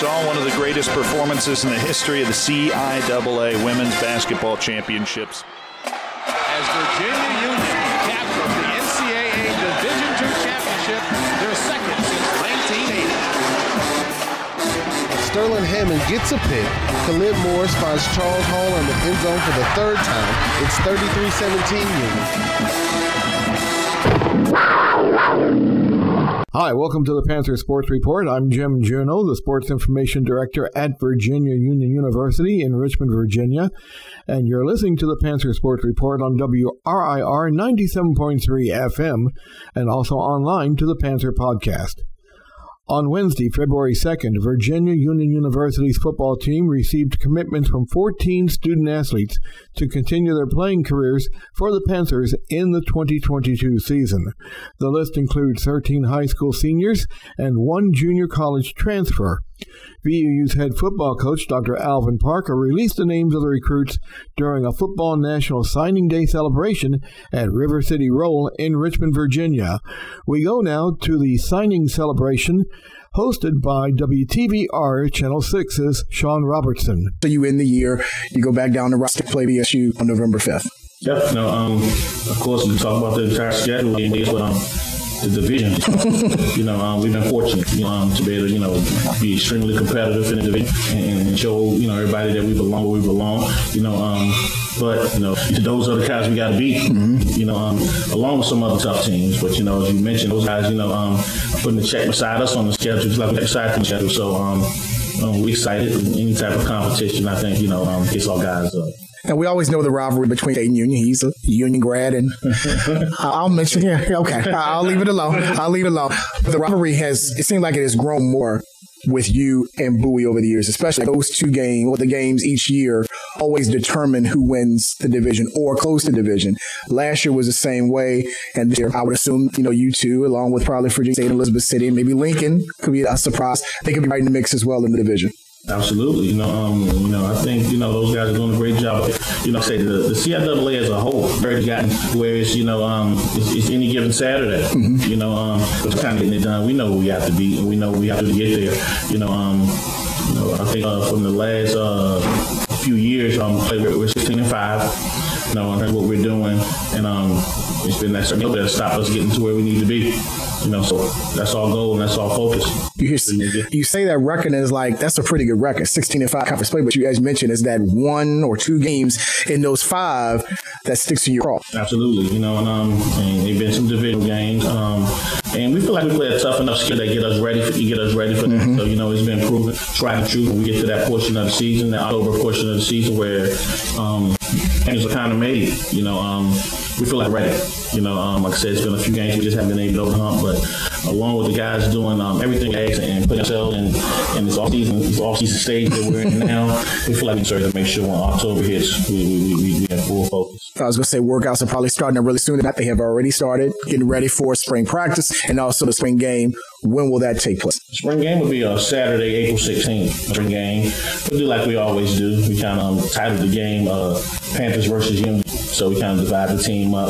saw one of the greatest performances in the history of the CIAA Women's Basketball Championships. As Virginia Union captured the NCAA Division II championship, their second since 1980. Sterling Hammond gets a pick. Khalid Morris finds Charles Hall in the end zone for the third time. It's 33-17 Union. Hi, welcome to the Panther Sports Report. I'm Jim Juneau, the Sports Information Director at Virginia Union University in Richmond, Virginia, and you're listening to the Panther Sports Report on WRIR 97.3 FM and also online to the Panther Podcast. On Wednesday, February 2nd, Virginia Union University's football team received commitments from 14 student athletes to continue their playing careers for the Panthers in the 2022 season. The list includes 13 high school seniors and one junior college transfer. VUU's head football coach, Dr. Alvin Parker, released the names of the recruits during a Football National Signing Day celebration at River City Roll in Richmond, Virginia. We go now to the signing celebration hosted by WTVR Channel 6's Sean Robertson. So you end the year, you go back down to roster play BSU on November 5th. Yep. No. Um. Of course, we talk about the entire schedule. But, um, the division. you know, um, we've been fortunate you know, um, to be able to, you know, be extremely competitive in the division and, and show, you know, everybody that we belong where we belong. You know, um, but you know, those are the guys we got to beat. Mm-hmm. You know, um, along with some other tough teams. But you know, as you mentioned, those guys, you know, um, putting the check beside us on the schedule, just like excited the schedule. So um, um, we excited. Any type of competition, I think, you know, um, gets our guys up. And we always know the rivalry between State and Union. He's a Union grad, and I'll mention, yeah, okay, I'll leave it alone. I'll leave it alone. The rivalry has, it seems like it has grown more with you and Bowie over the years, especially those two games, or the games each year always determine who wins the division or close to division. Last year was the same way, and this year I would assume you know you two, along with probably Virginia State, Elizabeth City, and maybe Lincoln could be a surprise. They could be right in the mix as well in the division. Absolutely, you know, um, you know, I think you know those guys are doing a great job. You know, say the, the CIAA as a whole, very gotten where it's you know, um, it's, it's any given Saturday. Mm-hmm. You know, um, it's kind of getting it done. We know we have to be, and we know we have to get there. You know, um, you know, I think uh, from the last uh, few years, um, we're 16 and five. You know, that's what we're doing, and um, it's been that certain that stop us getting to where we need to be. You know, so that's our goal and that's our focus. You, hear, you say that record is like that's a pretty good record, 16 and five conference play. But you guys mentioned is that one or two games in those five that sticks to your craw. Absolutely, you know, and um, and they've been some division games, um, and we feel like we play a tough enough skill that get us ready for get us ready for mm-hmm. that. So you know, it's been proven, tried and true. When we get to that portion of the season, the October portion of the season, where um, things are kind of made. You know, um, we feel like ready. You know, um, like I said, it's been a few games we just haven't been able to hump, but along with the guys doing um, everything and putting ourselves in, in this off season, this off season stage that we're in now, we feel like we necessary to make sure when October hits, we we, we, we have full focus. I was going to say workouts are probably starting really soon. That they have already started getting ready for spring practice and also the spring game. When will that take place? Spring game will be a Saturday, April 16th. Spring game. We'll do like we always do. We kind of um, titled the game uh, Panthers versus Union. So we kind of divide the team up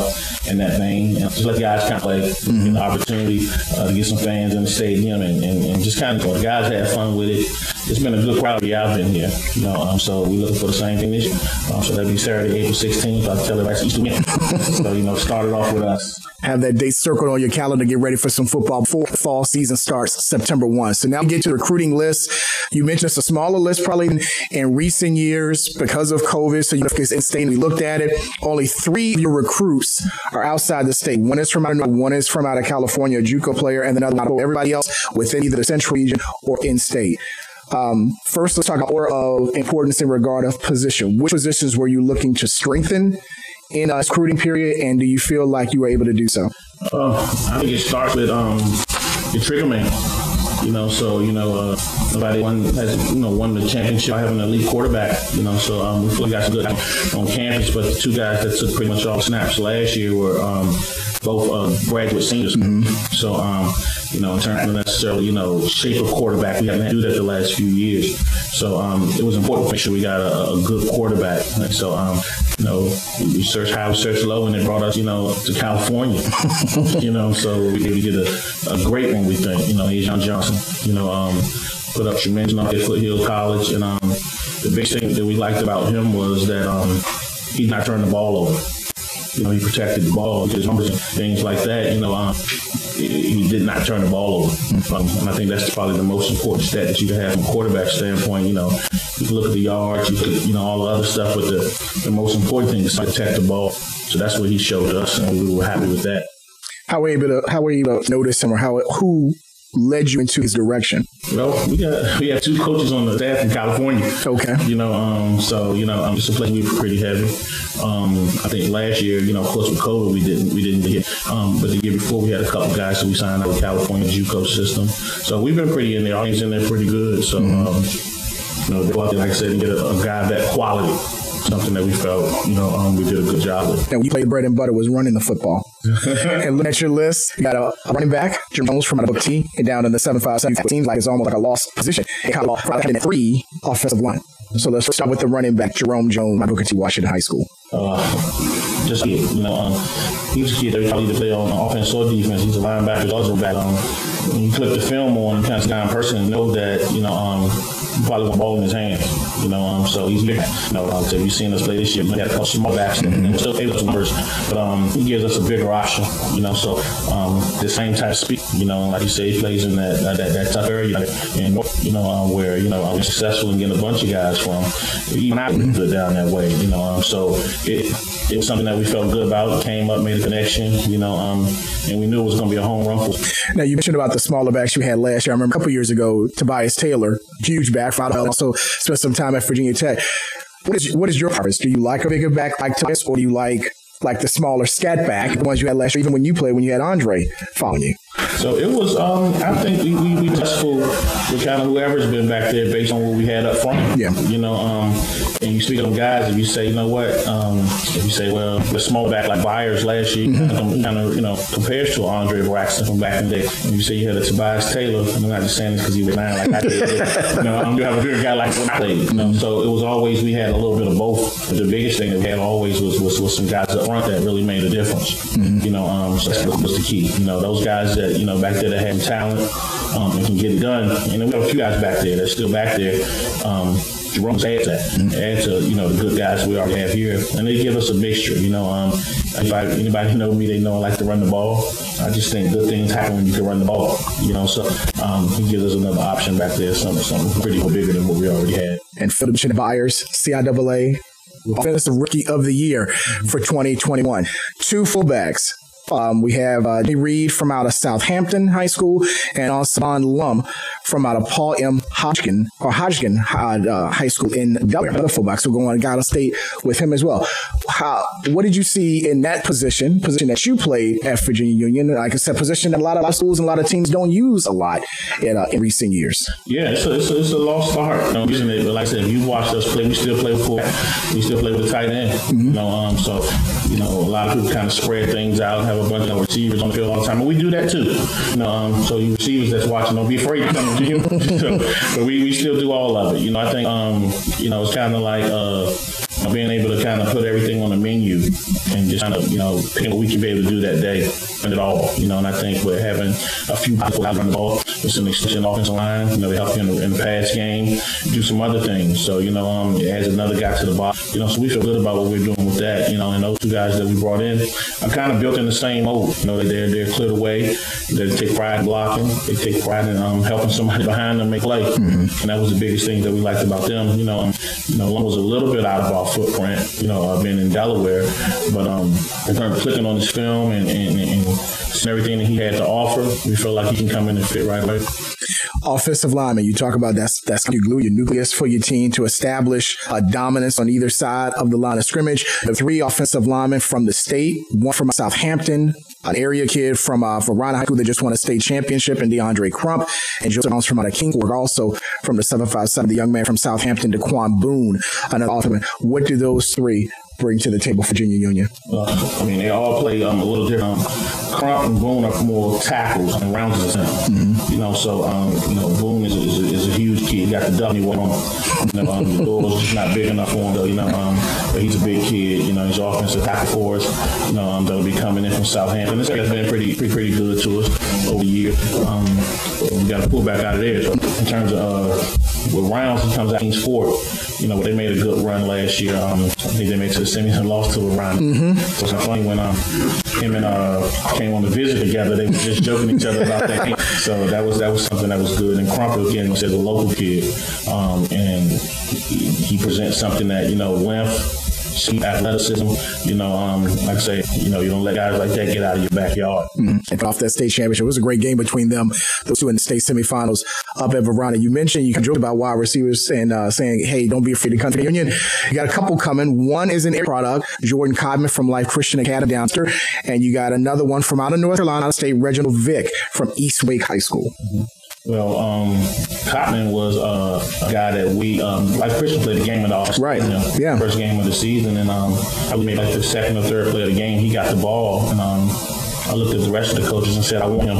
in that vein. And just let guys kind of like mm-hmm. get the opportunity uh, to get some fans in the stadium and, and, and just kind of go. The guys had fun with it. It's been a good crowd I've been here. You know, um, so we're looking for the same thing this year. Um, so that'll be Saturday, April 16th. I'll tell everybody to win. so, you know, started off with us. Have that date circled on your calendar. Get ready for some football before fall season starts September 1. So now get to the recruiting list. You mentioned it's a smaller list probably in, in recent years because of COVID. So you know, because in state we looked at it, only three of your recruits are outside the state. One is from out of one is from out of California, a JUCO player, and then everybody else within either the central region or in state. Um, first, let's talk about order of importance in regard of position. Which positions were you looking to strengthen in a recruiting period, and do you feel like you were able to do so? Uh, I think it starts with um, your trigger man. You know, so you know, uh, nobody won has you know won the championship having an elite quarterback. You know, so um, we feel like got some good on campus. But the two guys that took pretty much all snaps last year were um, both uh, graduate seniors. Mm-hmm. So um, you know, in terms of necessarily, you know, shape of quarterback. We haven't had to do that the last few years. So um, it was important to make sure we got a, a good quarterback. So, um, you know, we searched high, we searched low, and it brought us, you know, to California. you know, so we, we did a, a great one, we think. You know, John Johnson. You know, um, put up tremendous numbers at Foothill College. And um, the big thing that we liked about him was that um, he's not turning the ball over. You know, he protected the ball, numbers, things like that. You know, um, he did not turn the ball over. Um, and I think that's probably the most important stat that you can have from a quarterback standpoint. You know, you can look at the yards, you can, you know, all the other stuff, but the, the most important thing is to protect the ball. So that's what he showed us, and we were happy with that. How were you able to, how were you able to notice him or how, who led you into his direction? Well, we got we have two coaches on the staff in California. Okay. You know, um, so you know, um, just a place we were pretty heavy. Um, I think last year, you know, of course with COVID, we didn't we didn't get. Um, but the year before, we had a couple guys who we signed out with California JUCO system. So we've been pretty in there. Our team's in there pretty good. So. Um, you know, go out there, like I said, and get a, a guy that quality something that we felt, you know, um, we did a good job with. And you played bread and butter was running the football. and looking at your list, you got a, a running back, Jim Jones from out of Book T, and down in the 757. It seems like it's almost like a lost position. It kind of probably had three offensive line. So let's start with the running back, Jerome Jones, my Booker T. Washington High School. Uh, just kid, you know, um, he was a kid that probably to play on offense or defense. He's a linebacker, also back. Um, when you click the film on, you kind of guy in person and know that, you know, um, probably got a ball in his hand. You know, um, so he's big. You know, I said, you've seen us play this year. We had a couple small backs and still able to numbers, but um, he gives us a bigger option. You know, so um, the same type of speed. You know, like you say, he plays in that that, that tough area, and you know, um, where you know I'm successful in getting a bunch of guys from. Even I was good down that way. You know, um, so it it was something that we felt good about. Came up, made a connection. You know, um, and we knew it was going to be a home run. For now you mentioned about the smaller backs you had last year. I remember a couple years ago, Tobias Taylor, huge back, also spent some time at Virginia Tech. What is what is your preference? Do you like a bigger back like Tobias, or do you like like the smaller scat back, the ones you had last year, even when you played when you had Andre following you? So it was, um, I think we, we, we testful with kind of whoever's been back there based on what we had up front. Yeah. You know, um, and you speak of guys, if you say, you know what, um, if you say, well, the small back like Byers last year, mm-hmm. kind of, you know, compares to Andre Braxton from back in the day. And you say you had a Tobias Taylor, I'm not just saying this because he was nine like I did. you know, I'm going to have a bigger guy like when I played. You know, so it was always, we had a little bit of both. But the biggest thing that we had always was, was, was some guys up front that really made a difference. Mm-hmm. You know, um, so that was the key. You know, those guys that, you know, back there that had talent um, and can get it done. And then we have a few guys back there that's still back there. Um, Jerome's adds that, mm-hmm. add to you know the good guys we already have here, and they give us a mixture. You know, um, I, anybody know me, they know I like to run the ball. I just think good things happen when you can run the ball. You know, so um, he gives us another option back there, something something pretty bigger than what we already had. And Philip Byers, CIAA Offensive Rookie of the Year for 2021. Two fullbacks, um, we have uh, Jay Reed from out of Southampton High School and also Lum from out of Paul M. Hodgkin or Hodgkin uh, uh, High School in Delaware. Another fullback, so going to Ghana State with him as well. How? What did you see in that position? Position that you played at Virginia Union, like I said, position that a lot of schools and a lot of teams don't use a lot in, uh, in recent years. Yeah, it's a, it's a, it's a lost art. You know, using it, but like I said, if you watched us play, we still play with we still play with the tight end. Mm-hmm. You know, um, so you know, a lot of people kind of spread things out, have a bunch of receivers on the field all the time, and we do that too. You know, um, so you receivers that's watching, don't be afraid to come to you. so, but we, we still do all of it. You know, I think um, you know it's kind of like uh, being able to kind of put everything on the menu and just kind of you know pick what we can be able to do that day and it all. You know, and I think we're having a few people out on the ball with some extension offensive line. You know, they help you in the, in the pass game, do some other things. So you know, um, it adds another guy to the box. You know, so we feel good about what we're doing that. You know, and those two guys that we brought in are kind of built in the same mold. You know, they're they're cleared away. They take pride in blocking. They take pride in um, helping somebody behind them make play. Mm-hmm. And that was the biggest thing that we liked about them. You know, um, you know, one was a little bit out of our footprint. You know, uh, being in Delaware, but um, in terms of clicking on his film and, and, and everything that he had to offer, we feel like he can come in and fit right away. Offensive lineman, you talk about that's that's your glue, your nucleus for your team to establish a dominance on either side of the line of scrimmage. The three offensive linemen from the state, one from Southampton, an area kid from uh, Varina High School that just won a state championship, and DeAndre Crump, and Joseph Jones from out of King's Fork, also from the 757, the young man from Southampton, Daquan Boone, another offensive. What do those three bring to the table for Virginia Union? Uh, I mean, they all play um, a little different. Um, Crump and Boone are more tackles and rounds of mm-hmm. You know, so um, you know, Boone is a, is, a, is a, huge kid. He got the W on him. You know, um, the door's just not big enough for him, though. You know, um, but he's a big kid. You know, he's offensive tackle for us. You know, um, that'll be coming in from Southampton. This guy's been pretty, pretty, pretty good to us over the years. Um, we got to pull back out of there. So in terms of uh, with rounds, he comes out King's Fork. You know, they made a good run last year. Um, I think they made to the semis and lost to Ryan. Mm-hmm. So it's funny when um, him and uh, came on the visit together, they were just joking each other about that game. So that was that was something that was good. And Crumpler again was a local kid, um, and he, he presents something that you know length some athleticism. You know, um, like I say, you know, you don't let guys like that get out of your backyard. Mm-hmm. And off that state championship, it was a great game between them, those two in the state semifinals up at Varina. You mentioned you can joke about wide receivers and uh, saying, "Hey, don't be afraid to come to the Union." You got a couple coming. One is an air product, Jordan Codman from Life Christian Academy Downster, and you got another one from out of North Carolina State, Reginald Vick from East Wake High School. Mm-hmm. Well, um, Cotton was uh, a guy that we, um, like Christian played the game of the Right. You know, yeah. First game of the season, and um, I made like the second or third play of the game. He got the ball, and um, I looked at the rest of the coaches and said, I want him.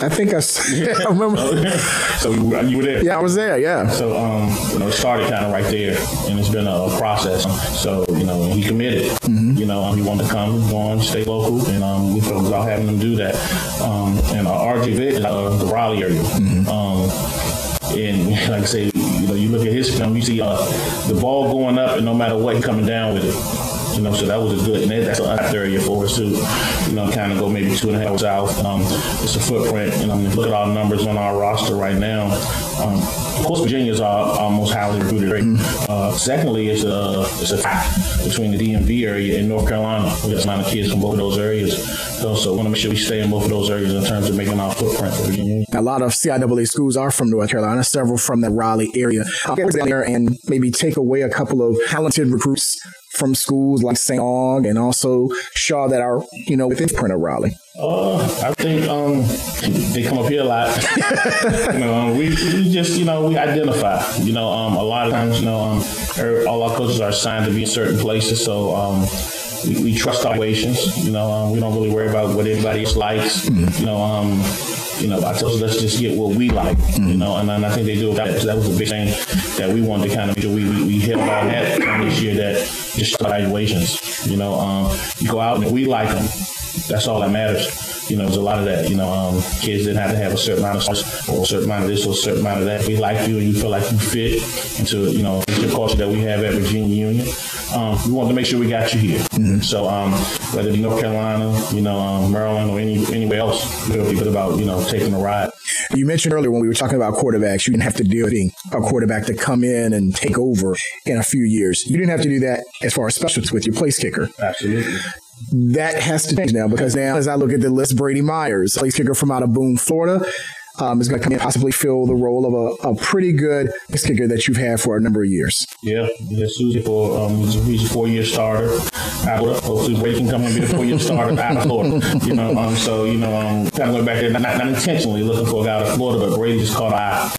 I think I, I remember. so you were there? Yeah, I was there, yeah. So, um, you know, it started kind of right there, and it's been a process. So, you know, he committed. Mm-hmm. You know, um, he wanted to come, go on, stay local, and um, we felt about having him do that. Um, and uh, RJ Vick uh, the Raleigh area. Mm-hmm. Um, and like I say, you know, you look at his film, you see uh, the ball going up, and no matter what, coming down with it. You know, so that was a good, and that's a area for us too. You know, kind of go maybe two and a half south. Um, it's a footprint, and I'm mean, look at our numbers on our roster right now. Um, of course, Virginia is our, our most highly recruited area. Uh, secondly, it's a it's a fact between the DMV area and North Carolina. We got a lot of kids from both of those areas. So, so want to make sure we stay in both of those areas in terms of making our footprint for Virginia. A lot of CIAA schools are from North Carolina, several from the Raleigh area. I'll get down there and maybe take away a couple of talented recruits from schools like St. Aug and also Shaw that are, you know, within print of Raleigh? Uh, I think um, they come up here a lot. you know, um, we, we just, you know, we identify. You know, um, a lot of times, you know, um, er, all our coaches are assigned to be in certain places, so um, we, we trust our situations. You know, um, we don't really worry about what anybody else likes. Mm-hmm. You know, um, you know, I told us let's just get what we like, mm-hmm. you know, and, and, I think they do that. That was a big thing that we wanted to kind of make sure we, we, we hit on that this year that just evaluations, you know, um, you go out and we like them. That's all that matters. You know, there's a lot of that. You know, um, kids didn't have to have a certain amount of or a certain amount of this or a certain amount of that. We like you and you feel like you fit into, you know, the culture that we have at Virginia Union. Um, we wanted to make sure we got you here. Mm-hmm. So um, whether it be North Carolina, you know, um, Maryland, or any anywhere else, we feel good about you know taking a ride. You mentioned earlier when we were talking about quarterbacks, you didn't have to deal with a quarterback to come in and take over in a few years. You didn't have to do that as far as specialists with your place kicker. Absolutely that has to change now because now, as I look at the list, Brady Myers, place kicker from out of Boone, Florida, um, is going to come in possibly fill the role of a, a pretty good kicker that you've had for a number of years. Yeah, yeah Susie for um, he's a four year starter. Hopefully, Brady can come and be a four year starter out of Florida. You know, um, so you know, um, kind of went back there, not, not intentionally looking for a guy out of Florida, but Brady just caught eye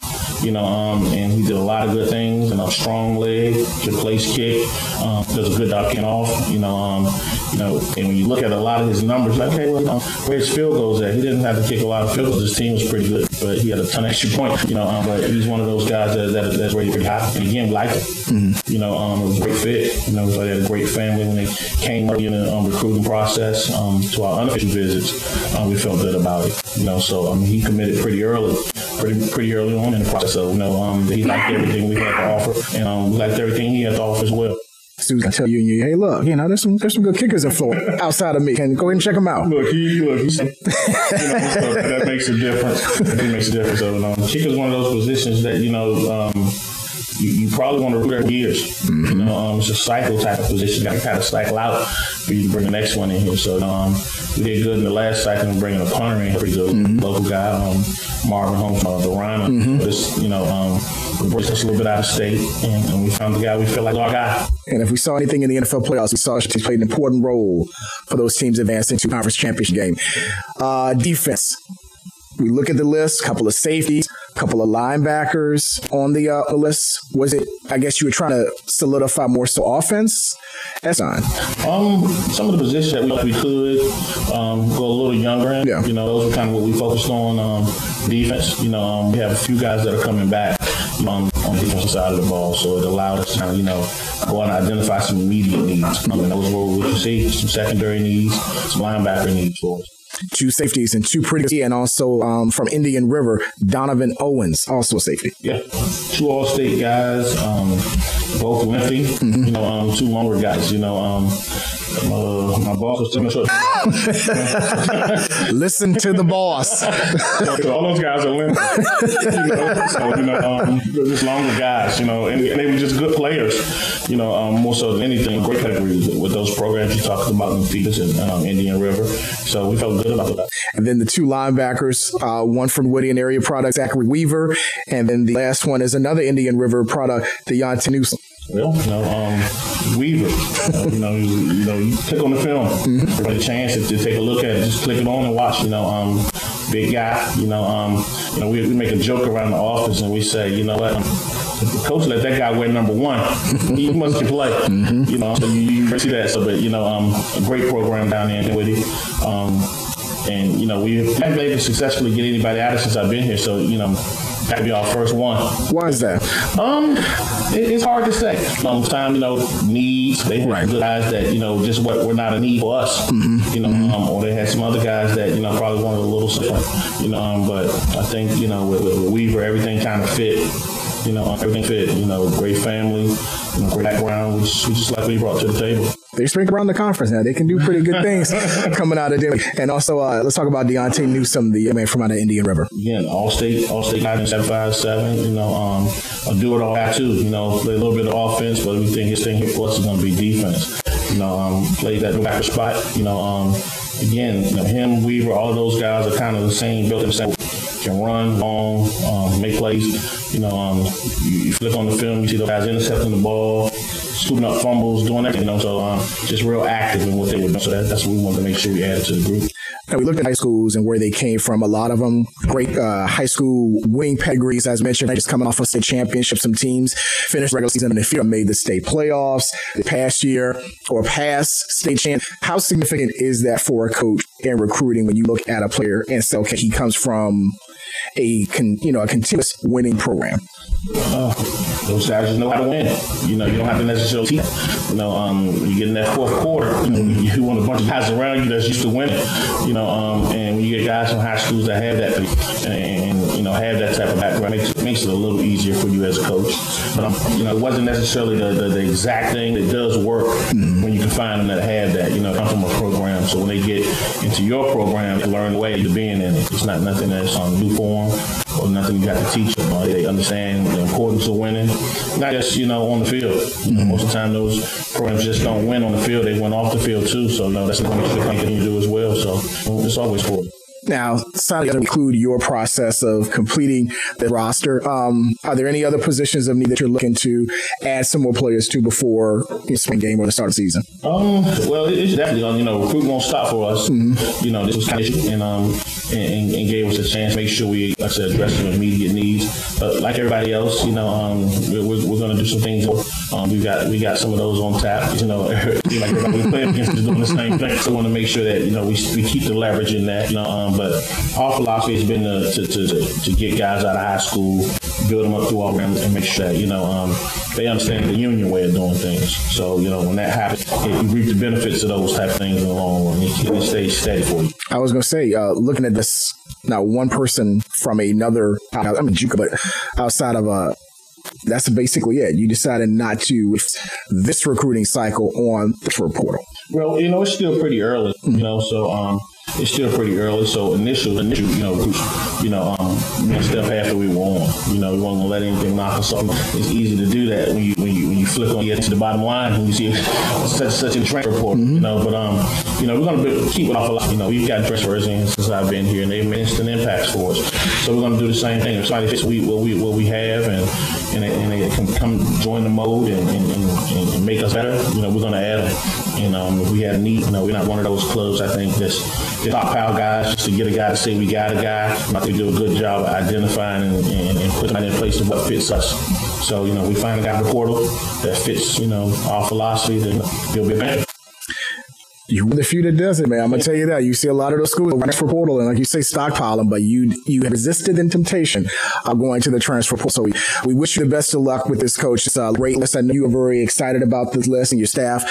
you know, um, and he did a lot of good things. You know, strong leg, good place kick, um, does a good job getting off. You know, um, you know, and when you look at a lot of his numbers, like, okay, well, you know, where his field goals at? He didn't have to kick a lot of field goals. His team was pretty good, but he had a ton of extra points. You know, um, but he's one of those guys that, that that's ready to high. And again, we like it. Mm-hmm. You know, um, it was a great fit. You know, they had a great family when they came up in the um, recruiting process um, to our unofficial visits. Um, we felt good about it. You know, so I mean, he committed pretty early, pretty pretty early on in the process. So you know, um, he liked everything we had to offer, and um, we liked everything he had to offer as well. Susan tell you, you, hey, look, you know, there's some there's some good kickers in Florida outside of me. Can go ahead and check them out. Look, he look, he's, you know, so that makes a difference. It makes a difference. So, um, kicker's one of those positions that you know. Um, you, you, probably want to root for years. Mm-hmm. You know, um, it's a cycle type of position. You got to kind of cycle out for you to bring the next one in here. So um, we did good in the last cycle and bringing a punter in, pretty good mm-hmm. local guy, um, Marvin Holmes uh, the Rhino. Mm-hmm. Just you know, um, brought us a little bit out of state, and, and, we found the guy we feel like our guy. And if we saw anything in the NFL playoffs, we saw he played an important role for those teams advancing to conference championship game. Uh, defense. We look at the list, couple of safeties, couple of linebackers on the, uh, list. Was it? I guess you were trying to solidify more so offense. That's fine. Um, some of the positions that we, we could um, go a little younger in. Yeah. You know, those are kind of what we focused on. Um, defense. You know, um, we have a few guys that are coming back um, on the defensive side of the ball, so it allowed us to kind of, you know, go out and identify some immediate needs. I mean, those were what you see, some secondary needs, some linebacker needs for us. two safeties and two pretty, and also um, from Indian River, Donovan Owens, also a safety. Yeah, two All-State guys, um, both lengthy. Mm-hmm. You know, um, two longer guys. You know, um, uh, my boss was telling me. Listen to the boss. so all those guys are lengthy. you know, so you know, um, just longer guys. You know, and, and, they were just good players. You know, um, more so than anything, great pedigree with, with those programs you talked about in Phoebus and um, Indian River. So we felt good about that. And then the two linebackers, uh, one from Whittier area product, Zachary Weaver, and then the last one is another Indian River product, Deontay Newsom. Well, you know, um, Weaver, uh, you know, you, you, know, you click on the film, mm-hmm. get a chance to, take a look at it, just click it on and watch. You know, um, big guy. You know, um, you know, we, we, make a joke around the office and we say, you know what, if the coach let that guy wear number one, he must can play. Mm-hmm. You know, so you, you, see that. So, but you know, um, a great program down there in Whittier. Um, and you know, we haven't been able to successfully get anybody out of since I've been here. So, you know that to be our first one. Why is that? Um, it, it's hard to say. Sometimes you know needs. They have right. guys that you know just what were not a need for us. Mm-hmm. You know, mm-hmm. um, or they had some other guys that you know probably wanted a little different. You know, um, but I think you know with, with Weaver everything kind of fit you know, everything fit. You know, great family, you know, great background, which, which is like we brought to the table. They shrink around the conference now. They can do pretty good things coming out of Denver. And also, uh, let's talk about Deontay Newsom, the man from out of Indian River. Again, all state, all state guy seven five seven. You know, um, I'll do it all too. You know, play a little bit of offense, but we think his thing here for us is going to be defense. You know, um, play that backer spot. You know, um, again, you know, him, Weaver, all those guys are kind of the same, built the same can run long, um, make plays. You know, um, you, you, flip on the film, you see the guys intercepting the ball, scooping up fumbles, doing that. You know, so um, just real active in what they were doing. So that, that's what we wanted to make sure we added to the group. And we looked at high schools and where they came from. A lot of them great uh, high school wing pedigrees, as mentioned, just coming off a state championship. Some teams finished regular season and if you made the state playoffs the past year or past state champ. How significant is that for a coach in recruiting when you look at a player and say, okay, he comes from a con, you know a continuous winning program? Uh, those guys just know how to win. You know, you don't have to necessarily teach. You know, um, you get in that fourth quarter, you, know, you want a bunch of guys around you that's used to winning. You know, um, and when you get guys from high schools that have that and, and you know have that type of background, it makes, makes it a little easier for you as a coach. But um, you know, it wasn't necessarily the, the, the exact thing. It does work mm-hmm. when you can find them that have that. You know, come from a program. So when they get into your program, they learn the way to being in it. It's not nothing that's on new form or nothing you got to teach them. They understand the importance of winning, not just you know on the field. Mm-hmm. Most of the time, those programs just don't win on the field; they win off the field too. So no, that's something that you do as well. So it's always important. Now, to include your process of completing the roster. Um, are there any other positions of need that you're looking to add some more players to before the spring game or the start of the season? Um, well, it's definitely, going. you know, recruiting won't stop for us. Mm-hmm. You know, this was kind of, and, um, and, and, gave us a chance to make sure we, like I said, address some immediate needs. But like everybody else, you know, um, we're, we're going to do some things. Um, we got we got some of those on tap. You know, like we play against is doing the same thing. So we want to make sure that you know we, we keep the leverage in that. You know, um, but our philosophy has been to, to, to, to, get guys out of high school, build them up through our program, and make sure that, you know, um, they understand the union way of doing things. So, you know, when that happens, it, you reap the benefits of those type of things in the long run. It, it stays steady for you. I was to say, uh, looking at this, now one person from another, I mean, Juka, but outside of a, uh, that's basically it. You decided not to this recruiting cycle on the portal. Well, you know, it's still pretty early, mm-hmm. you know, so um, it's still pretty early. So initial, initial, you know, you know, um, step after we were on. You know, we weren't gonna let anything knock us off. It's easy to do that when you when you when you flick on get to the bottom line and you see such such a transfer report. Mm-hmm. You know, but um, you know, we're gonna be, keep it off a lot. You know, we've got transfers in since I've been here, and they've made instant impacts for us. So we're gonna do the same thing. If somebody fits we what we what we have and and they, and they can come join the mode and, and, and, and make us better, you know, we're gonna add them. And um, if we have need, you know, we're not one of those clubs. I think that's stockpile guys just to get a guy to say we got a guy. I think do a good job identifying and, and, and putting in place of what fits us. So, you know, we find a guy in the portal that fits, you know, our philosophy, then he'll be better. You the few that does it, man. I'm gonna tell you that. You see a lot of those schools transfer portal, and like you say, stockpiling, but you you have resisted the temptation of going to the transfer portal. So we, we wish you the best of luck with this coach. It's a great list. I know you are very excited about this list, and your staff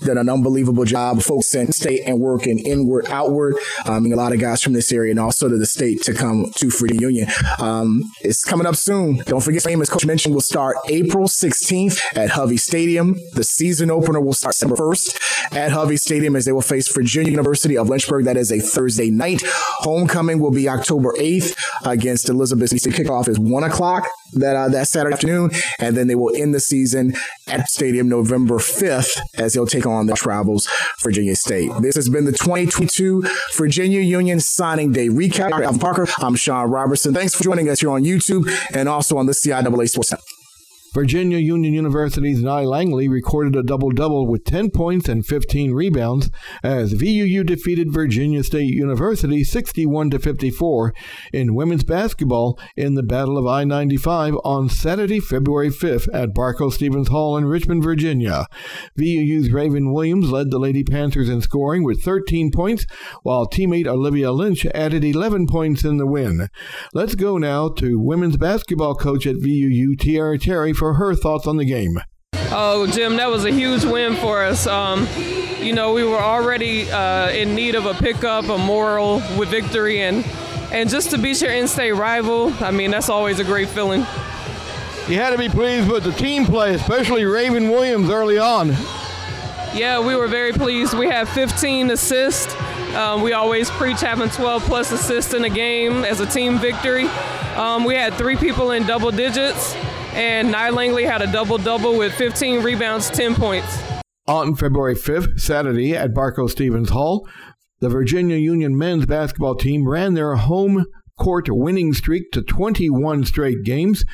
did an unbelievable job focusing state and working inward, outward. Um, mean, a lot of guys from this area and also to the state to come to Freedom Union. Um, it's coming up soon. Don't forget, famous Coach mentioned, will start April 16th at Hovey Stadium. The season opener will start December 1st at Hovey Stadium as they will face Virginia University of Lynchburg. That is a Thursday night. Homecoming will be October 8th against Elizabeth. The kickoff is 1 o'clock that uh, that Saturday afternoon, and then they will end the season at Stadium November 5th as they'll take on the Travels Virginia State. This has been the 2022 Virginia Union Signing Day recap. I'm Parker. I'm Sean Robertson. Thanks for joining us here on YouTube and also on the CIAA Sports Network. Virginia Union University's Nye Langley recorded a double double with 10 points and 15 rebounds as VUU defeated Virginia State University 61 to 54 in women's basketball in the Battle of I 95 on Saturday, February 5th at Barco Stevens Hall in Richmond, Virginia. VUU's Raven Williams led the Lady Panthers in scoring with 13 points, while teammate Olivia Lynch added 11 points in the win. Let's go now to women's basketball coach at VUU, Tiara Terry for her thoughts on the game. Oh, Jim, that was a huge win for us. Um, you know, we were already uh, in need of a pickup, a moral with victory, and and just to beat your in-state rival. I mean, that's always a great feeling. You had to be pleased with the team play, especially Raven Williams early on. Yeah, we were very pleased. We had 15 assists. Um, we always preach having 12 plus assists in a game as a team victory. Um, we had three people in double digits and Nye Langley had a double double with 15 rebounds, 10 points. On February 5th, Saturday, at Barco Stevens Hall, the Virginia Union men's basketball team ran their home court winning streak to 21 straight games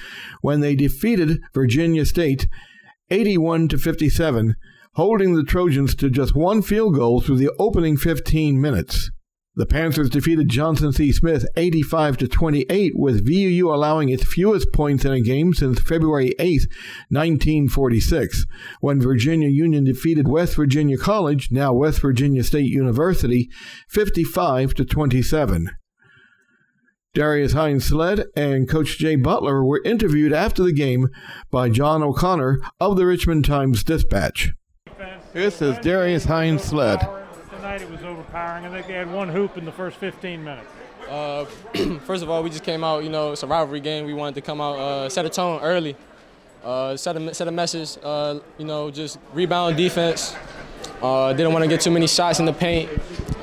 when they defeated Virginia State 81 to 57, holding the Trojans to just one field goal through the opening 15 minutes. The Panthers defeated Johnson C. Smith 85 to 28, with VUU allowing its fewest points in a game since February 8, 1946, when Virginia Union defeated West Virginia College, now West Virginia State University, 55 to 27. Darius Hines Sled and Coach Jay Butler were interviewed after the game by John O'Connor of the Richmond Times Dispatch. This is Darius Hines Sled tonight it was overpowering. I think they had one hoop in the first 15 minutes. Uh, first of all, we just came out. You know, it's a rivalry game. We wanted to come out, uh, set a tone early, uh, set a set a message. Uh, you know, just rebound defense. Uh, didn't want to get too many shots in the paint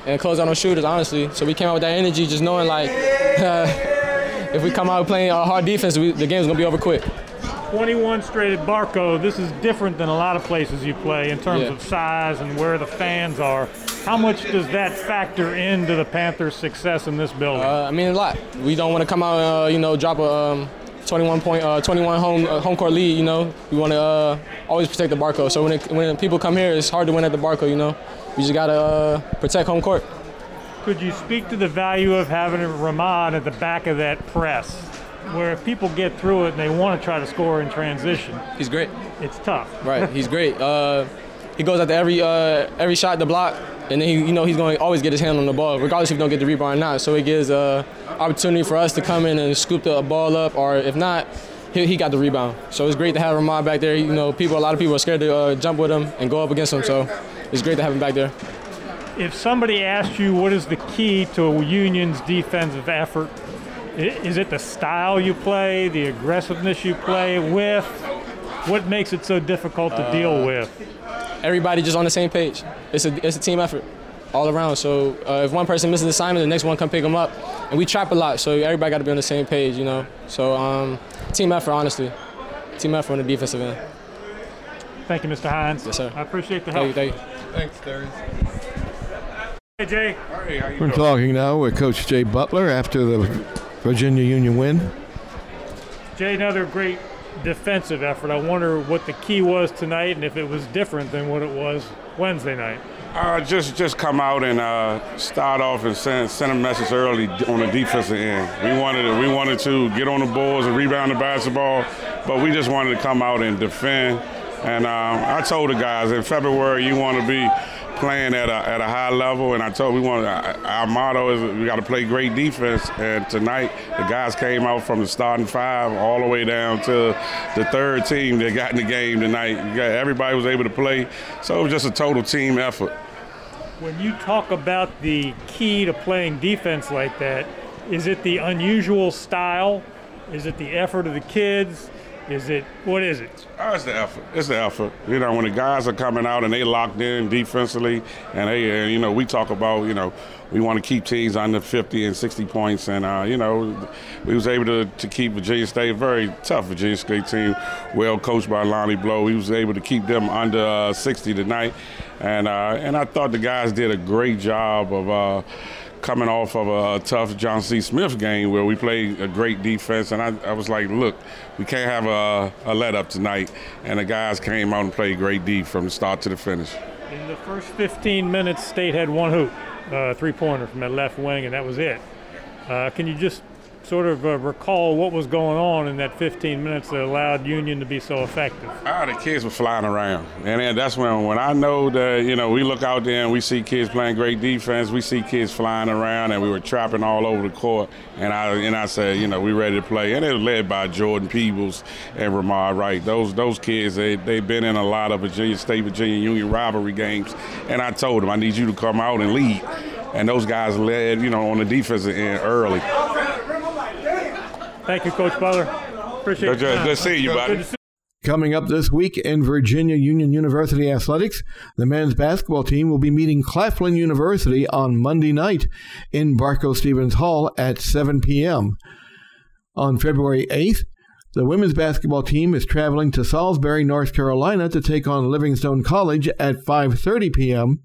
and close out on shooters, honestly. So we came out with that energy, just knowing like if we come out playing hard defense, we, the game's gonna be over quick. 21 straight at Barco. This is different than a lot of places you play in terms yeah. of size and where the fans are. How much does that factor into the Panthers' success in this building? Uh, I mean, a lot. We don't want to come out, uh, you know, drop a um, 21 point, uh, 21 home uh, home court lead. You know, we want to uh, always protect the Barco. So when it, when people come here, it's hard to win at the Barco. You know, we just gotta uh, protect home court. Could you speak to the value of having Ramon at the back of that press? where if people get through it and they want to try to score in transition, he's great. It's tough. Right, he's great. Uh, he goes after every uh, every shot the block, and then he, you know he's going to always get his hand on the ball, regardless if he don't get the rebound or not. So it gives uh, opportunity for us to come in and scoop the ball up, or if not, he, he got the rebound. So it's great to have Ramon back there. You know, people, a lot of people are scared to uh, jump with him and go up against him. So it's great to have him back there. If somebody asked you what is the key to a Union's defensive effort, is it the style you play, the aggressiveness you play with? What makes it so difficult to uh, deal with? Everybody just on the same page. It's a it's a team effort all around. So uh, if one person misses the assignment, the next one come pick them up, and we trap a lot. So everybody got to be on the same page, you know. So um, team effort, honestly, team effort on the defensive end. Thank you, Mr. Hines. Yes, sir. I appreciate the help. Thank you. Thank you. Thanks, Darius. Hey, Jay. Hey, how you We're doing? talking now with Coach Jay Butler after the Virginia Union win. Jay, another great defensive effort. I wonder what the key was tonight and if it was different than what it was Wednesday night. Uh, just just come out and uh, start off and send, send a message early on the defensive end. We wanted to, we wanted to get on the boards and rebound the basketball, but we just wanted to come out and defend. And um, I told the guys in February you want to be playing at a, at a high level. And I told we want our motto is we got to play great defense. And tonight the guys came out from the starting five all the way down to the third team that got in the game tonight. Everybody was able to play, so it was just a total team effort. When you talk about the key to playing defense like that, is it the unusual style? Is it the effort of the kids? Is it what is it? Oh, it's the effort. It's the effort. You know, when the guys are coming out and they locked in defensively, and they, and, you know, we talk about, you know, we want to keep teams under 50 and 60 points, and uh, you know, we was able to, to keep Virginia State very tough Virginia State team, well coached by Lonnie Blow. We was able to keep them under uh, 60 tonight, and uh, and I thought the guys did a great job of uh, coming off of a, tough John C. Smith game where we played a great defense, and I, I was like, look, we can't have a, a let up tonight. And the guys came out and played great D from the start to the finish. In the first 15 minutes, State had one hoop, uh, three pointer from that left wing, and that was it. Uh, can you just sort of uh, recall what was going on in that 15 minutes that allowed Union to be so effective? Ah, the kids were flying around, and then that's when when I know that you know we look out there and we see kids playing great defense, we see kids flying around, and we were trapping all over the court, and I and I said, you know, we ready to play, and it was led by Jordan Peebles and Ramar Wright. Those those kids, they they've been in a lot of Virginia State, Virginia Union rivalry games, and I told them I need you to come out and lead, and those guys led, you know, on the defensive end early. Thank you, Coach Butler. Appreciate it. Good, good seeing you, buddy. Coming up this week in Virginia Union University Athletics, the men's basketball team will be meeting Claflin University on Monday night in Barco Stevens Hall at 7 p.m. On February 8th, the women's basketball team is traveling to Salisbury, North Carolina to take on Livingstone College at 5:30 p.m.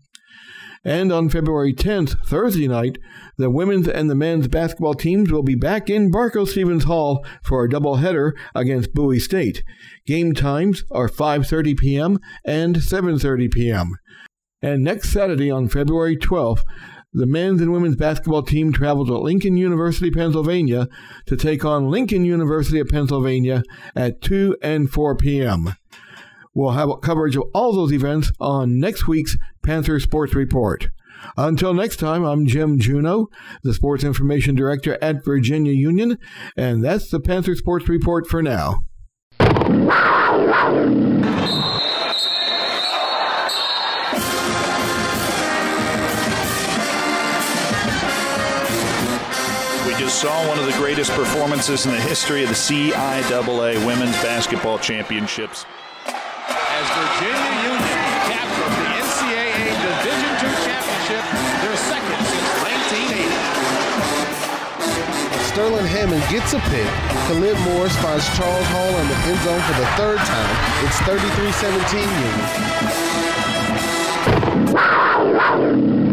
And on February 10th, Thursday night, the women's and the men's basketball teams will be back in Barco Stevens Hall for a doubleheader against Bowie State. Game times are 5:30 p.m. and 7:30 p.m. And next Saturday on February 12th, the men's and women's basketball team travel to Lincoln University, Pennsylvania to take on Lincoln University of Pennsylvania at 2 and 4 p.m. We'll have coverage of all those events on next week's Panther Sports Report. Until next time, I'm Jim Juneau, the Sports Information Director at Virginia Union, and that's the Panther Sports Report for now. We just saw one of the greatest performances in the history of the CIAA Women's Basketball Championships as Virginia Union captured the NCAA Division II championship, their second since 1980. Sterling Hammond gets a pick. Khalid Morris finds Charles Hall in the end zone for the third time. It's 33-17 Union.